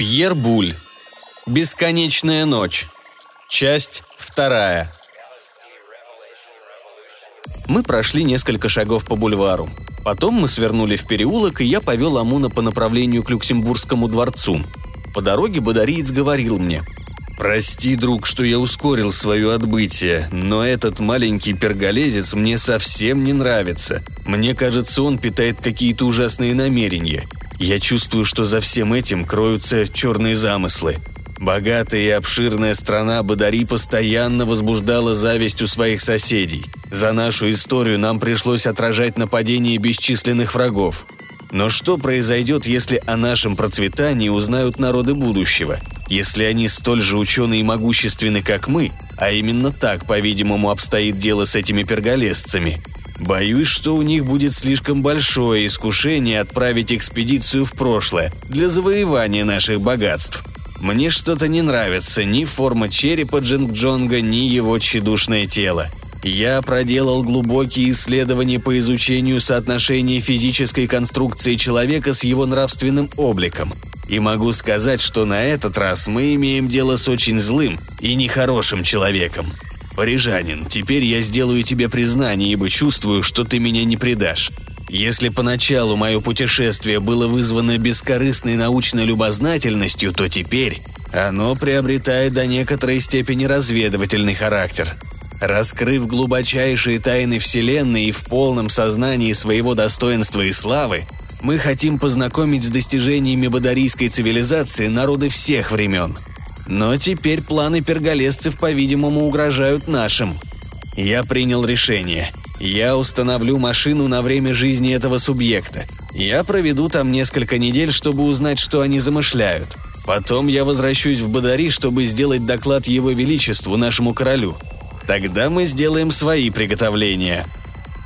Пьер Буль. Бесконечная ночь. Часть вторая. Мы прошли несколько шагов по бульвару. Потом мы свернули в переулок, и я повел Амуна по направлению к Люксембургскому дворцу. По дороге Бодариец говорил мне. «Прости, друг, что я ускорил свое отбытие, но этот маленький перголезец мне совсем не нравится. Мне кажется, он питает какие-то ужасные намерения. Я чувствую, что за всем этим кроются черные замыслы. Богатая и обширная страна Бадари постоянно возбуждала зависть у своих соседей. За нашу историю нам пришлось отражать нападения бесчисленных врагов. Но что произойдет, если о нашем процветании узнают народы будущего? Если они столь же ученые и могущественны, как мы, а именно так, по-видимому, обстоит дело с этими перголесцами, Боюсь, что у них будет слишком большое искушение отправить экспедицию в прошлое для завоевания наших богатств. Мне что-то не нравится ни форма черепа Джинг-Джонга, ни его тщедушное тело. Я проделал глубокие исследования по изучению соотношения физической конструкции человека с его нравственным обликом. И могу сказать, что на этот раз мы имеем дело с очень злым и нехорошим человеком. Парижанин, теперь я сделаю тебе признание, ибо чувствую, что ты меня не предашь. Если поначалу мое путешествие было вызвано бескорыстной научной любознательностью, то теперь оно приобретает до некоторой степени разведывательный характер. Раскрыв глубочайшие тайны Вселенной и в полном сознании своего достоинства и славы, мы хотим познакомить с достижениями бадарийской цивилизации народы всех времен. Но теперь планы перголесцев, по-видимому, угрожают нашим. Я принял решение – я установлю машину на время жизни этого субъекта. Я проведу там несколько недель, чтобы узнать, что они замышляют. Потом я возвращусь в Бадари, чтобы сделать доклад Его Величеству, нашему королю. Тогда мы сделаем свои приготовления».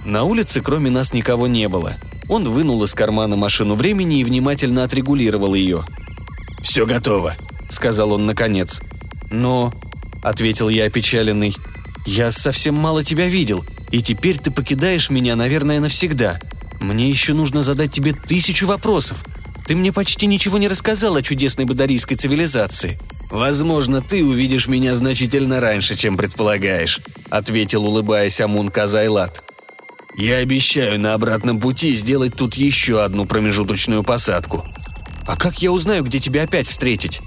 На улице кроме нас никого не было. Он вынул из кармана машину времени и внимательно отрегулировал ее. «Все готово», — сказал он наконец. «Но...» — ответил я опечаленный. «Я совсем мало тебя видел. И теперь ты покидаешь меня, наверное, навсегда. Мне еще нужно задать тебе тысячу вопросов. Ты мне почти ничего не рассказал о чудесной бадарийской цивилизации». «Возможно, ты увидишь меня значительно раньше, чем предполагаешь», — ответил, улыбаясь Амун Казайлат. «Я обещаю на обратном пути сделать тут еще одну промежуточную посадку». «А как я узнаю, где тебя опять встретить?»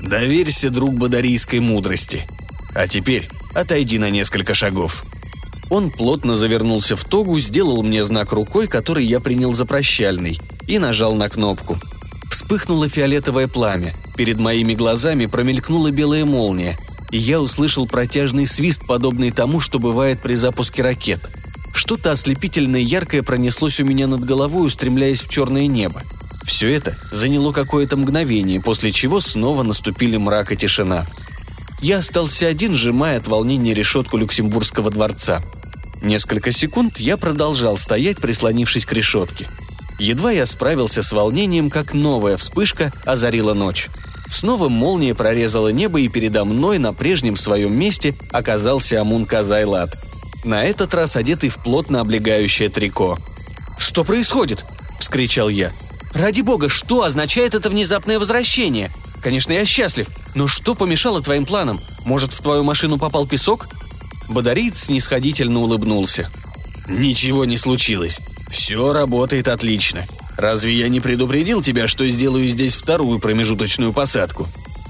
«Доверься, друг бадарийской мудрости. А теперь отойди на несколько шагов». Он плотно завернулся в тогу, сделал мне знак рукой, который я принял за прощальный, и нажал на кнопку. Вспыхнуло фиолетовое пламя, перед моими глазами промелькнула белая молния, и я услышал протяжный свист, подобный тому, что бывает при запуске ракет. Что-то ослепительное яркое пронеслось у меня над головой, устремляясь в черное небо. Все это заняло какое-то мгновение, после чего снова наступили мрак и тишина. Я остался один, сжимая от волнения решетку Люксембургского дворца – Несколько секунд я продолжал стоять, прислонившись к решетке. Едва я справился с волнением, как новая вспышка озарила ночь. Снова молния прорезала небо, и передо мной на прежнем своем месте оказался Амун Казайлат. На этот раз одетый в плотно облегающее трико. «Что происходит?» – вскричал я. «Ради бога, что означает это внезапное возвращение? Конечно, я счастлив, но что помешало твоим планам? Может, в твою машину попал песок? Бодарит снисходительно улыбнулся. «Ничего не случилось. Все работает отлично. Разве я не предупредил тебя, что сделаю здесь вторую промежуточную посадку?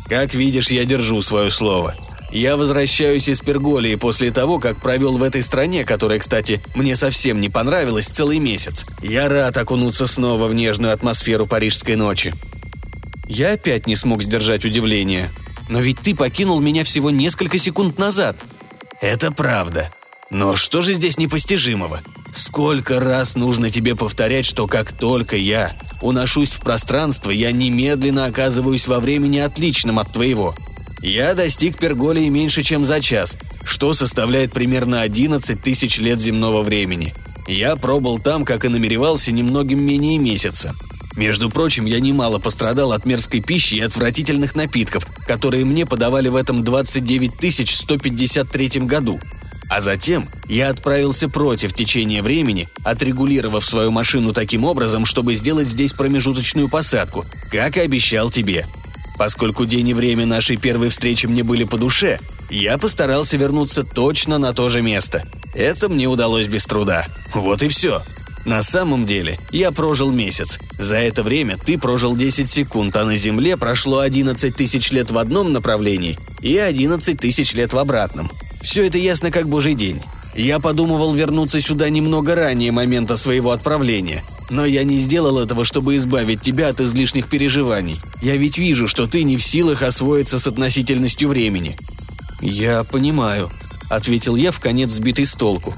Как видишь, я держу свое слово. Я возвращаюсь из Перголии после того, как провел в этой стране, которая, кстати, мне совсем не понравилась целый месяц. Я рад окунуться снова в нежную атмосферу парижской ночи. Я опять не смог сдержать удивление. Но ведь ты покинул меня всего несколько секунд назад. Это правда. Но что же здесь непостижимого? Сколько раз нужно тебе повторять, что как только я уношусь в пространство, я немедленно оказываюсь во времени отличным от твоего. Я достиг Перголии меньше, чем за час, что составляет примерно 11 тысяч лет земного времени. Я пробыл там, как и намеревался, немногим менее месяца. Между прочим, я немало пострадал от мерзкой пищи и отвратительных напитков, которые мне подавали в этом 29 153 году. А затем я отправился против течения времени, отрегулировав свою машину таким образом, чтобы сделать здесь промежуточную посадку, как и обещал тебе. Поскольку день и время нашей первой встречи мне были по душе, я постарался вернуться точно на то же место. Это мне удалось без труда. Вот и все. На самом деле, я прожил месяц. За это время ты прожил 10 секунд, а на Земле прошло 11 тысяч лет в одном направлении и 11 тысяч лет в обратном. Все это ясно как божий день. Я подумывал вернуться сюда немного ранее момента своего отправления, но я не сделал этого, чтобы избавить тебя от излишних переживаний. Я ведь вижу, что ты не в силах освоиться с относительностью времени». «Я понимаю», — ответил я в конец сбитый с толку.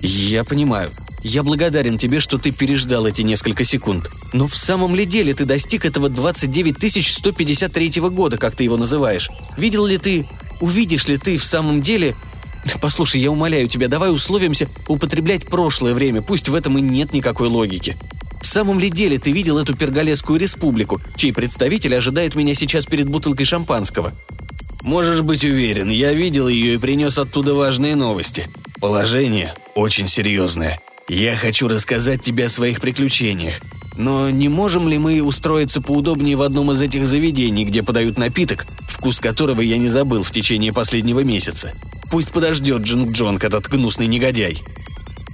«Я понимаю. Я благодарен тебе, что ты переждал эти несколько секунд. Но в самом ли деле ты достиг этого 29 153 года, как ты его называешь? Видел ли ты, увидишь ли ты в самом деле... Послушай, я умоляю тебя, давай условимся употреблять прошлое время, пусть в этом и нет никакой логики. В самом ли деле ты видел эту перголесскую республику, чей представитель ожидает меня сейчас перед бутылкой шампанского? Можешь быть уверен, я видел ее и принес оттуда важные новости. Положение очень серьезное. Я хочу рассказать тебе о своих приключениях. Но не можем ли мы устроиться поудобнее в одном из этих заведений, где подают напиток, вкус которого я не забыл в течение последнего месяца? Пусть подождет Джинг Джонг, этот гнусный негодяй.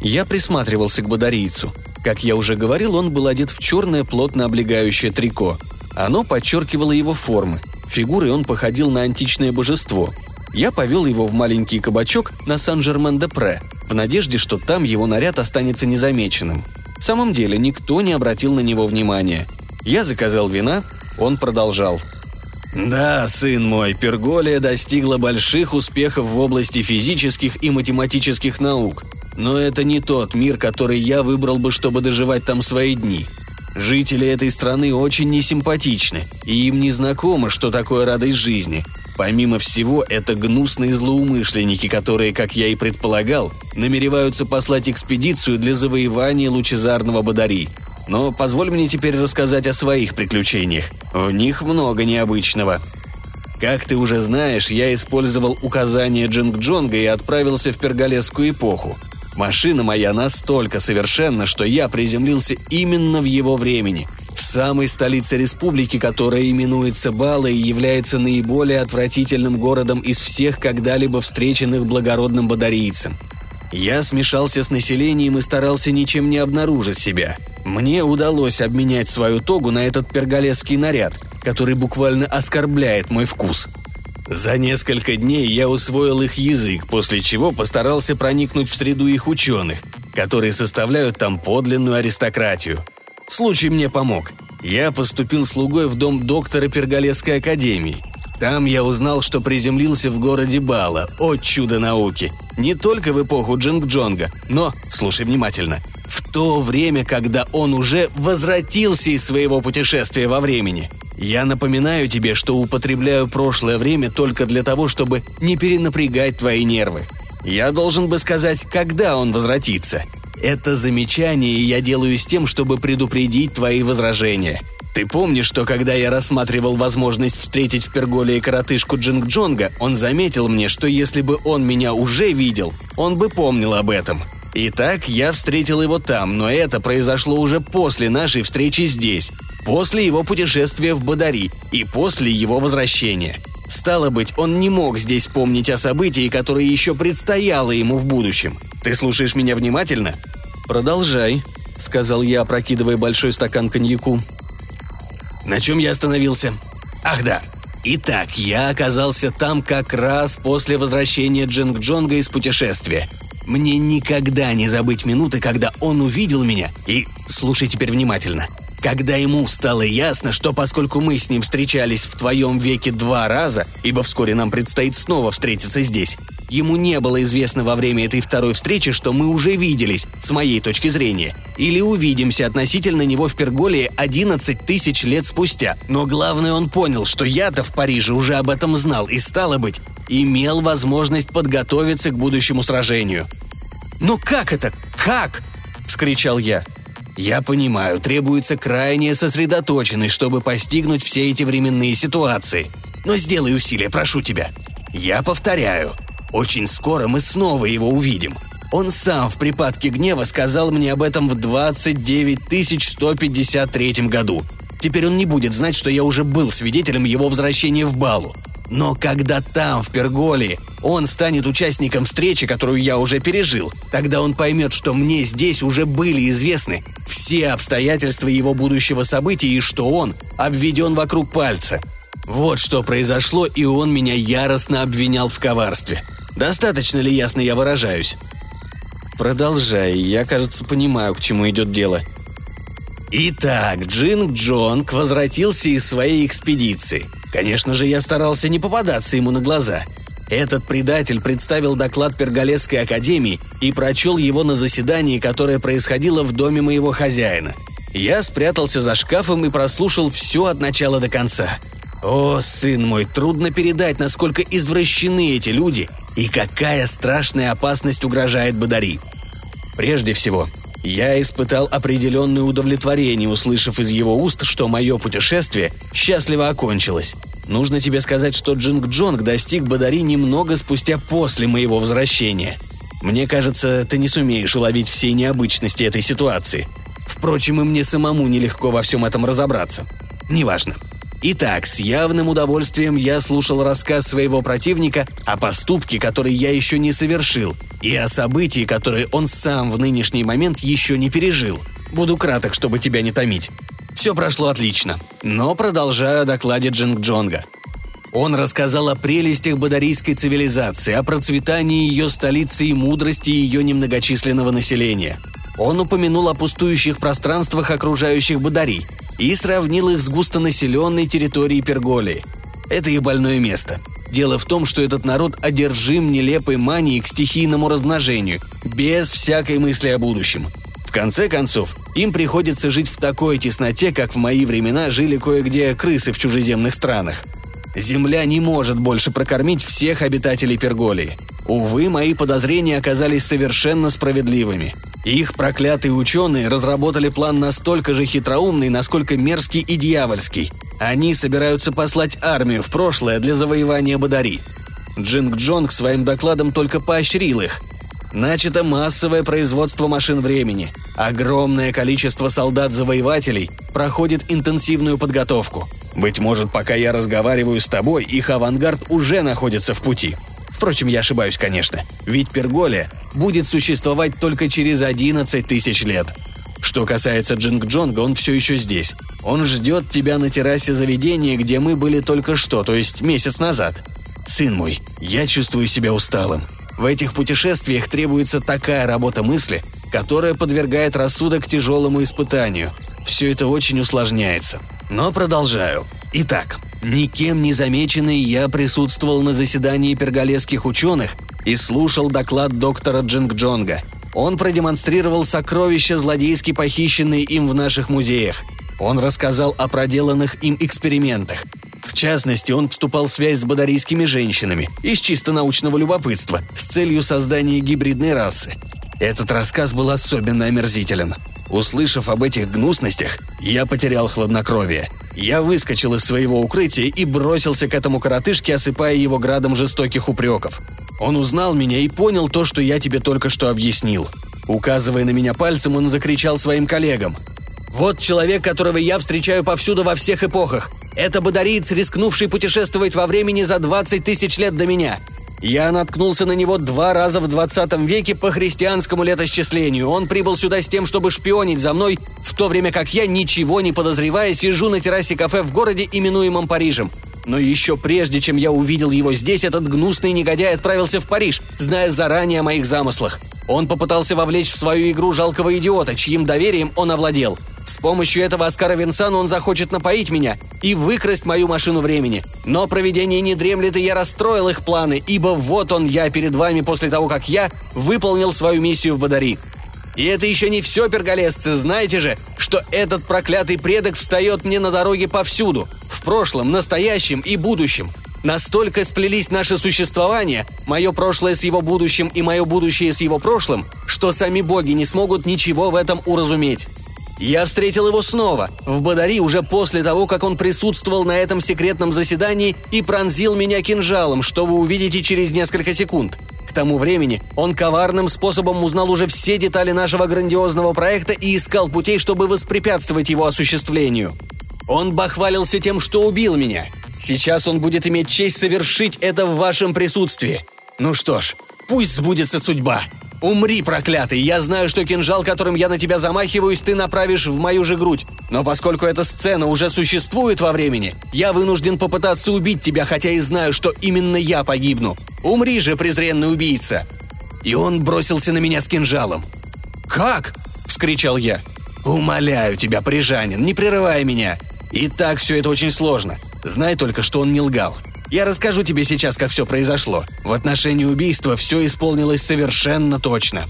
Я присматривался к бодарийцу. Как я уже говорил, он был одет в черное плотно облегающее трико. Оно подчеркивало его формы. Фигурой он походил на античное божество. Я повел его в маленький кабачок на Сан-Жермен-де-Пре, в надежде, что там его наряд останется незамеченным. В самом деле никто не обратил на него внимания. Я заказал вина, он продолжал. «Да, сын мой, Перголия достигла больших успехов в области физических и математических наук. Но это не тот мир, который я выбрал бы, чтобы доживать там свои дни. Жители этой страны очень несимпатичны, и им не знакомо, что такое радость жизни. Помимо всего, это гнусные злоумышленники, которые, как я и предполагал, намереваются послать экспедицию для завоевания лучезарного Бадари. Но позволь мне теперь рассказать о своих приключениях. В них много необычного. Как ты уже знаешь, я использовал указания Джинг Джонга и отправился в перголесскую эпоху. Машина моя настолько совершенна, что я приземлился именно в его времени – в самой столице республики, которая именуется Бала и является наиболее отвратительным городом из всех когда-либо встреченных благородным бодарийцем. Я смешался с населением и старался ничем не обнаружить себя. Мне удалось обменять свою тогу на этот перголесский наряд, который буквально оскорбляет мой вкус. За несколько дней я усвоил их язык, после чего постарался проникнуть в среду их ученых, которые составляют там подлинную аристократию – Случай мне помог. Я поступил слугой в дом доктора Перголесской академии. Там я узнал, что приземлился в городе Бала, о чудо науки. Не только в эпоху Джинг-Джонга, но, слушай внимательно, то время, когда он уже возвратился из своего путешествия во времени. Я напоминаю тебе, что употребляю прошлое время только для того, чтобы не перенапрягать твои нервы. Я должен бы сказать, когда он возвратится – это замечание я делаю с тем, чтобы предупредить твои возражения. Ты помнишь, что когда я рассматривал возможность встретить в Перголе коротышку Джинг Джонга, он заметил мне, что если бы он меня уже видел, он бы помнил об этом. Итак, я встретил его там, но это произошло уже после нашей встречи здесь, после его путешествия в Бадари и после его возвращения. Стало быть, он не мог здесь помнить о событии, которое еще предстояло ему в будущем. Ты слушаешь меня внимательно?» «Продолжай», — сказал я, опрокидывая большой стакан коньяку. «На чем я остановился?» «Ах да, Итак, я оказался там как раз после возвращения Джинг Джонга из путешествия. Мне никогда не забыть минуты, когда он увидел меня, и слушай теперь внимательно. Когда ему стало ясно, что поскольку мы с ним встречались в твоем веке два раза, ибо вскоре нам предстоит снова встретиться здесь, ему не было известно во время этой второй встречи, что мы уже виделись, с моей точки зрения, или увидимся относительно него в Перголии 11 тысяч лет спустя. Но главное, он понял, что я-то в Париже уже об этом знал и, стало быть, имел возможность подготовиться к будущему сражению. «Но как это? Как?» – вскричал я – я понимаю, требуется крайняя сосредоточенность, чтобы постигнуть все эти временные ситуации. Но сделай усилие, прошу тебя. Я повторяю, очень скоро мы снова его увидим. Он сам в припадке гнева сказал мне об этом в 29 153 году. Теперь он не будет знать, что я уже был свидетелем его возвращения в Балу. Но когда там, в Перголии, он станет участником встречи, которую я уже пережил, тогда он поймет, что мне здесь уже были известны все обстоятельства его будущего события и что он обведен вокруг пальца. Вот что произошло, и он меня яростно обвинял в коварстве. Достаточно ли ясно я выражаюсь? Продолжай, я, кажется, понимаю, к чему идет дело. Итак, Джинг Джонг возвратился из своей экспедиции. Конечно же, я старался не попадаться ему на глаза. Этот предатель представил доклад Перголесской академии и прочел его на заседании, которое происходило в доме моего хозяина. Я спрятался за шкафом и прослушал все от начала до конца. О, сын мой, трудно передать, насколько извращены эти люди и какая страшная опасность угрожает Бадари. Прежде всего, я испытал определенное удовлетворение, услышав из его уст, что мое путешествие счастливо окончилось. Нужно тебе сказать, что Джинг Джонг достиг Бадари немного спустя после моего возвращения. Мне кажется, ты не сумеешь уловить всей необычности этой ситуации. Впрочем, и мне самому нелегко во всем этом разобраться. Неважно. Итак, с явным удовольствием я слушал рассказ своего противника о поступке, который я еще не совершил, и о событии, которые он сам в нынешний момент еще не пережил. Буду краток, чтобы тебя не томить. Все прошло отлично, но продолжаю о докладе Джинг Джонга. Он рассказал о прелестях бадарийской цивилизации, о процветании ее столицы и мудрости ее немногочисленного населения. Он упомянул о пустующих пространствах окружающих Бадари, и сравнил их с густонаселенной территорией Перголии. Это их больное место. Дело в том, что этот народ одержим нелепой манией к стихийному размножению, без всякой мысли о будущем. В конце концов, им приходится жить в такой тесноте, как в мои времена жили кое-где крысы в чужеземных странах. Земля не может больше прокормить всех обитателей Перголии. Увы, мои подозрения оказались совершенно справедливыми. Их проклятые ученые разработали план настолько же хитроумный, насколько мерзкий и дьявольский. Они собираются послать армию в прошлое для завоевания Бадари. Джинг Джонг своим докладом только поощрил их. Начато массовое производство машин времени. Огромное количество солдат-завоевателей проходит интенсивную подготовку. Быть может, пока я разговариваю с тобой, их авангард уже находится в пути. Впрочем, я ошибаюсь, конечно. Ведь Перголия будет существовать только через 11 тысяч лет. Что касается Джинг Джонга, он все еще здесь. Он ждет тебя на террасе заведения, где мы были только что, то есть месяц назад. Сын мой, я чувствую себя усталым. В этих путешествиях требуется такая работа мысли, которая подвергает рассудок тяжелому испытанию. Все это очень усложняется. Но продолжаю. Итак, Никем не замеченный я присутствовал на заседании перголесских ученых и слушал доклад доктора Джинг Джонга. Он продемонстрировал сокровища, злодейски похищенные им в наших музеях. Он рассказал о проделанных им экспериментах. В частности, он вступал в связь с бадарийскими женщинами из чисто научного любопытства с целью создания гибридной расы. Этот рассказ был особенно омерзителен. Услышав об этих гнусностях, я потерял хладнокровие – я выскочил из своего укрытия и бросился к этому коротышке, осыпая его градом жестоких упреков. Он узнал меня и понял то, что я тебе только что объяснил. Указывая на меня пальцем, он закричал своим коллегам. «Вот человек, которого я встречаю повсюду во всех эпохах. Это бодариец, рискнувший путешествовать во времени за 20 тысяч лет до меня. Я наткнулся на него два раза в 20 веке по христианскому летосчислению. Он прибыл сюда с тем, чтобы шпионить за мной, в то время как я, ничего не подозревая, сижу на террасе кафе в городе, именуемом Парижем. Но еще прежде, чем я увидел его здесь, этот гнусный негодяй отправился в Париж, зная заранее о моих замыслах. Он попытался вовлечь в свою игру жалкого идиота, чьим доверием он овладел. С помощью этого Оскара Винсана он захочет напоить меня и выкрасть мою машину времени. Но проведение не дремлет, и я расстроил их планы, ибо вот он я перед вами после того, как я выполнил свою миссию в Бадари. И это еще не все, перголесцы, знаете же, что этот проклятый предок встает мне на дороге повсюду, в прошлом, настоящем и будущем. Настолько сплелись наши существования, мое прошлое с его будущим и мое будущее с его прошлым, что сами боги не смогут ничего в этом уразуметь. Я встретил его снова, в Бадари уже после того, как он присутствовал на этом секретном заседании и пронзил меня кинжалом, что вы увидите через несколько секунд. К тому времени он коварным способом узнал уже все детали нашего грандиозного проекта и искал путей, чтобы воспрепятствовать его осуществлению. Он бахвалился тем, что убил меня. Сейчас он будет иметь честь совершить это в вашем присутствии. Ну что ж, пусть сбудется судьба. Умри, проклятый, я знаю, что кинжал, которым я на тебя замахиваюсь, ты направишь в мою же грудь. Но поскольку эта сцена уже существует во времени, я вынужден попытаться убить тебя, хотя и знаю, что именно я погибну. Умри же, презренный убийца!» И он бросился на меня с кинжалом. «Как?» – вскричал я. «Умоляю тебя, прижанин, не прерывай меня. И так все это очень сложно. Знай только, что он не лгал. Я расскажу тебе сейчас, как все произошло. В отношении убийства все исполнилось совершенно точно.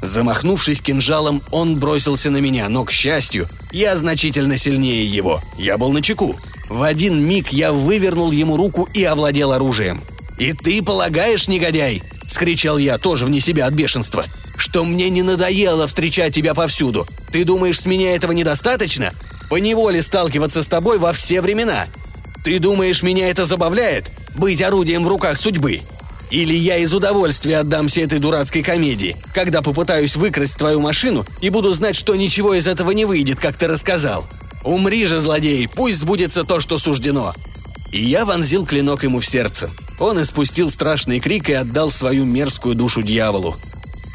Замахнувшись кинжалом, он бросился на меня, но, к счастью, я значительно сильнее его. Я был на чеку. В один миг я вывернул ему руку и овладел оружием. «И ты полагаешь, негодяй?» – скричал я, тоже вне себя от бешенства. «Что мне не надоело встречать тебя повсюду. Ты думаешь, с меня этого недостаточно? Поневоле сталкиваться с тобой во все времена. Ты думаешь, меня это забавляет? Быть орудием в руках судьбы? Или я из удовольствия отдамся этой дурацкой комедии, когда попытаюсь выкрасть твою машину и буду знать, что ничего из этого не выйдет, как ты рассказал. Умри же, злодей, пусть сбудется то, что суждено. И я вонзил клинок ему в сердце. Он испустил страшный крик и отдал свою мерзкую душу дьяволу.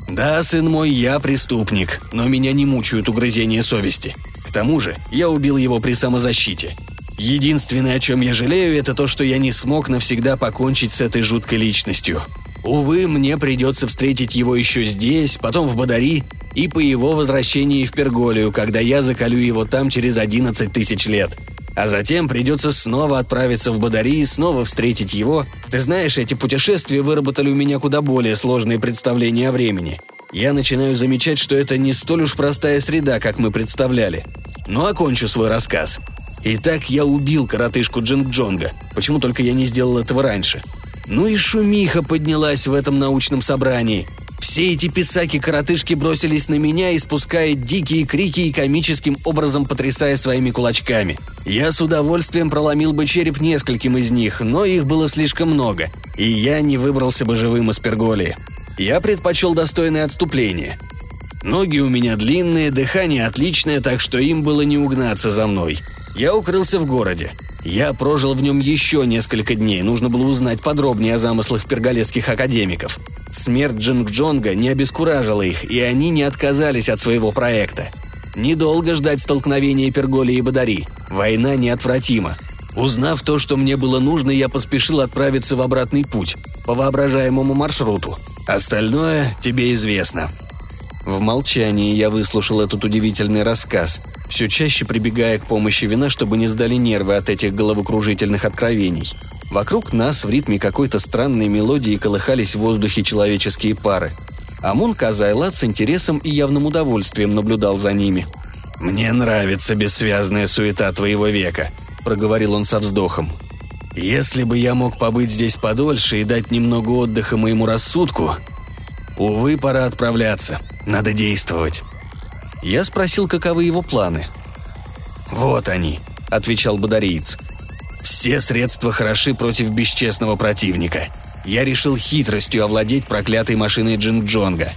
Да, сын мой, я преступник, но меня не мучают угрызения совести. К тому же, я убил его при самозащите. Единственное, о чем я жалею, это то, что я не смог навсегда покончить с этой жуткой личностью. Увы, мне придется встретить его еще здесь, потом в Бадари и по его возвращении в Перголию, когда я закалю его там через 11 тысяч лет. А затем придется снова отправиться в Бадари и снова встретить его. Ты знаешь, эти путешествия выработали у меня куда более сложные представления о времени. Я начинаю замечать, что это не столь уж простая среда, как мы представляли. Но окончу свой рассказ. Итак, я убил коротышку Джинг Джонга. Почему только я не сделал этого раньше? Ну и шумиха поднялась в этом научном собрании. Все эти писаки-коротышки бросились на меня, испуская дикие крики и комическим образом потрясая своими кулачками. Я с удовольствием проломил бы череп нескольким из них, но их было слишком много, и я не выбрался бы живым из перголии. Я предпочел достойное отступление. Ноги у меня длинные, дыхание отличное, так что им было не угнаться за мной – я укрылся в городе. Я прожил в нем еще несколько дней, нужно было узнать подробнее о замыслах перголесских академиков. Смерть Джинг Джонга не обескуражила их, и они не отказались от своего проекта. Недолго ждать столкновения Перголи и Бадари. Война неотвратима. Узнав то, что мне было нужно, я поспешил отправиться в обратный путь, по воображаемому маршруту. Остальное тебе известно. В молчании я выслушал этот удивительный рассказ, все чаще прибегая к помощи вина, чтобы не сдали нервы от этих головокружительных откровений. Вокруг нас в ритме какой-то странной мелодии колыхались в воздухе человеческие пары. Амун Казайлат с интересом и явным удовольствием наблюдал за ними. «Мне нравится бессвязная суета твоего века», — проговорил он со вздохом. «Если бы я мог побыть здесь подольше и дать немного отдыха моему рассудку, Увы, пора отправляться. Надо действовать. Я спросил, каковы его планы. «Вот они», — отвечал Бодариец. «Все средства хороши против бесчестного противника. Я решил хитростью овладеть проклятой машиной Джинг Джонга.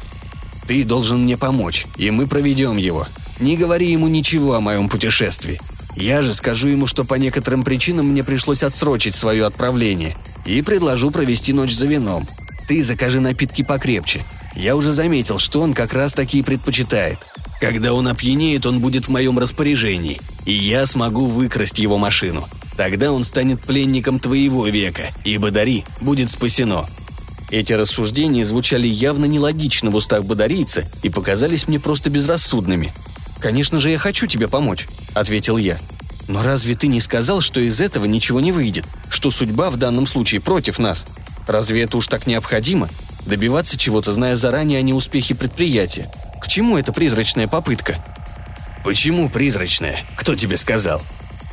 Ты должен мне помочь, и мы проведем его. Не говори ему ничего о моем путешествии. Я же скажу ему, что по некоторым причинам мне пришлось отсрочить свое отправление, и предложу провести ночь за вином. Ты закажи напитки покрепче. Я уже заметил, что он как раз такие предпочитает. Когда он опьянеет, он будет в моем распоряжении, и я смогу выкрасть его машину. Тогда он станет пленником твоего века, и Бадари будет спасено». Эти рассуждения звучали явно нелогично в устах бадарийца и показались мне просто безрассудными. «Конечно же, я хочу тебе помочь», — ответил я. «Но разве ты не сказал, что из этого ничего не выйдет? Что судьба в данном случае против нас? Разве это уж так необходимо? Добиваться чего-то, зная заранее о неуспехе предприятия. К чему эта призрачная попытка? Почему призрачная? Кто тебе сказал?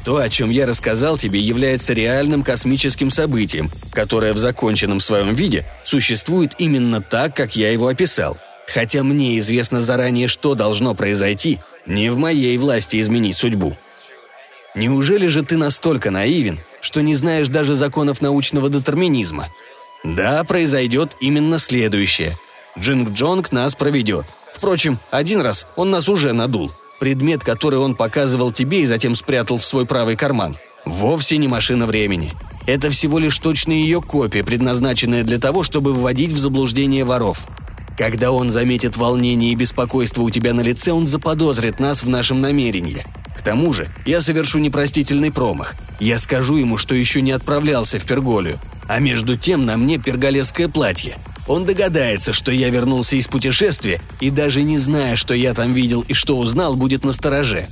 То, о чем я рассказал тебе, является реальным космическим событием, которое в законченном своем виде существует именно так, как я его описал. Хотя мне известно заранее, что должно произойти, не в моей власти изменить судьбу. Неужели же ты настолько наивен, что не знаешь даже законов научного детерминизма – да, произойдет именно следующее. Джинг Джонг нас проведет. Впрочем, один раз он нас уже надул. предмет, который он показывал тебе и затем спрятал в свой правый карман, вовсе не машина времени. Это всего лишь точная ее копия, предназначенная для того, чтобы вводить в заблуждение воров. Когда он заметит волнение и беспокойство у тебя на лице, он заподозрит нас в нашем намерении. К тому же, я совершу непростительный промах. Я скажу ему, что еще не отправлялся в Перголию. А между тем на мне перголесское платье. Он догадается, что я вернулся из путешествия, и даже не зная, что я там видел и что узнал, будет настороже.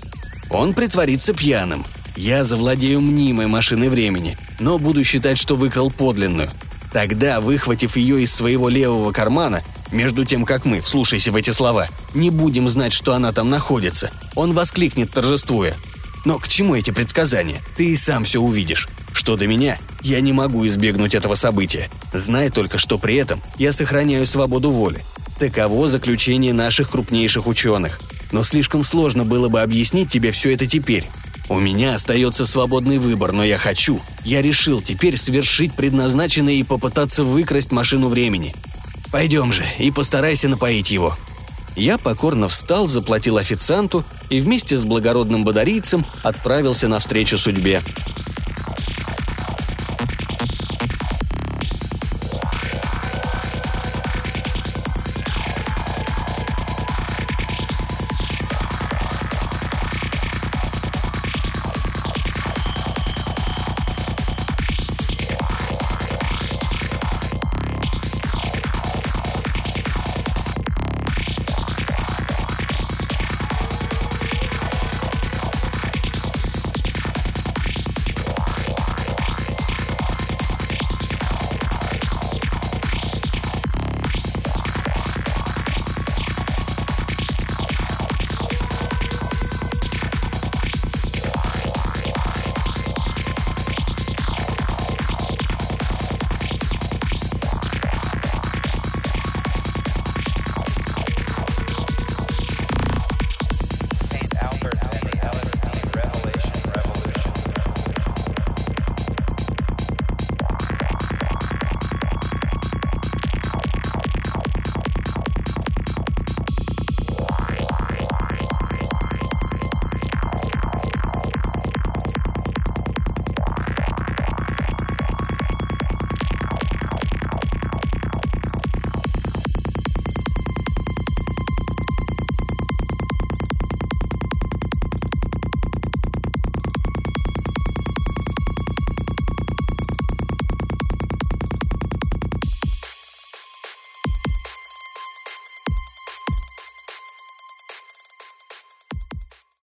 Он притворится пьяным. Я завладею мнимой машиной времени, но буду считать, что выкрал подлинную. Тогда, выхватив ее из своего левого кармана, между тем, как мы, вслушайся в эти слова, не будем знать, что она там находится, он воскликнет, торжествуя. Но к чему эти предсказания? Ты и сам все увидишь. Что до меня, я не могу избегнуть этого события. Знай только, что при этом я сохраняю свободу воли. Таково заключение наших крупнейших ученых. Но слишком сложно было бы объяснить тебе все это теперь. У меня остается свободный выбор, но я хочу. Я решил теперь совершить предназначенное и попытаться выкрасть машину времени. Пойдем же и постарайся напоить его». Я покорно встал, заплатил официанту и вместе с благородным бодарийцем отправился навстречу судьбе.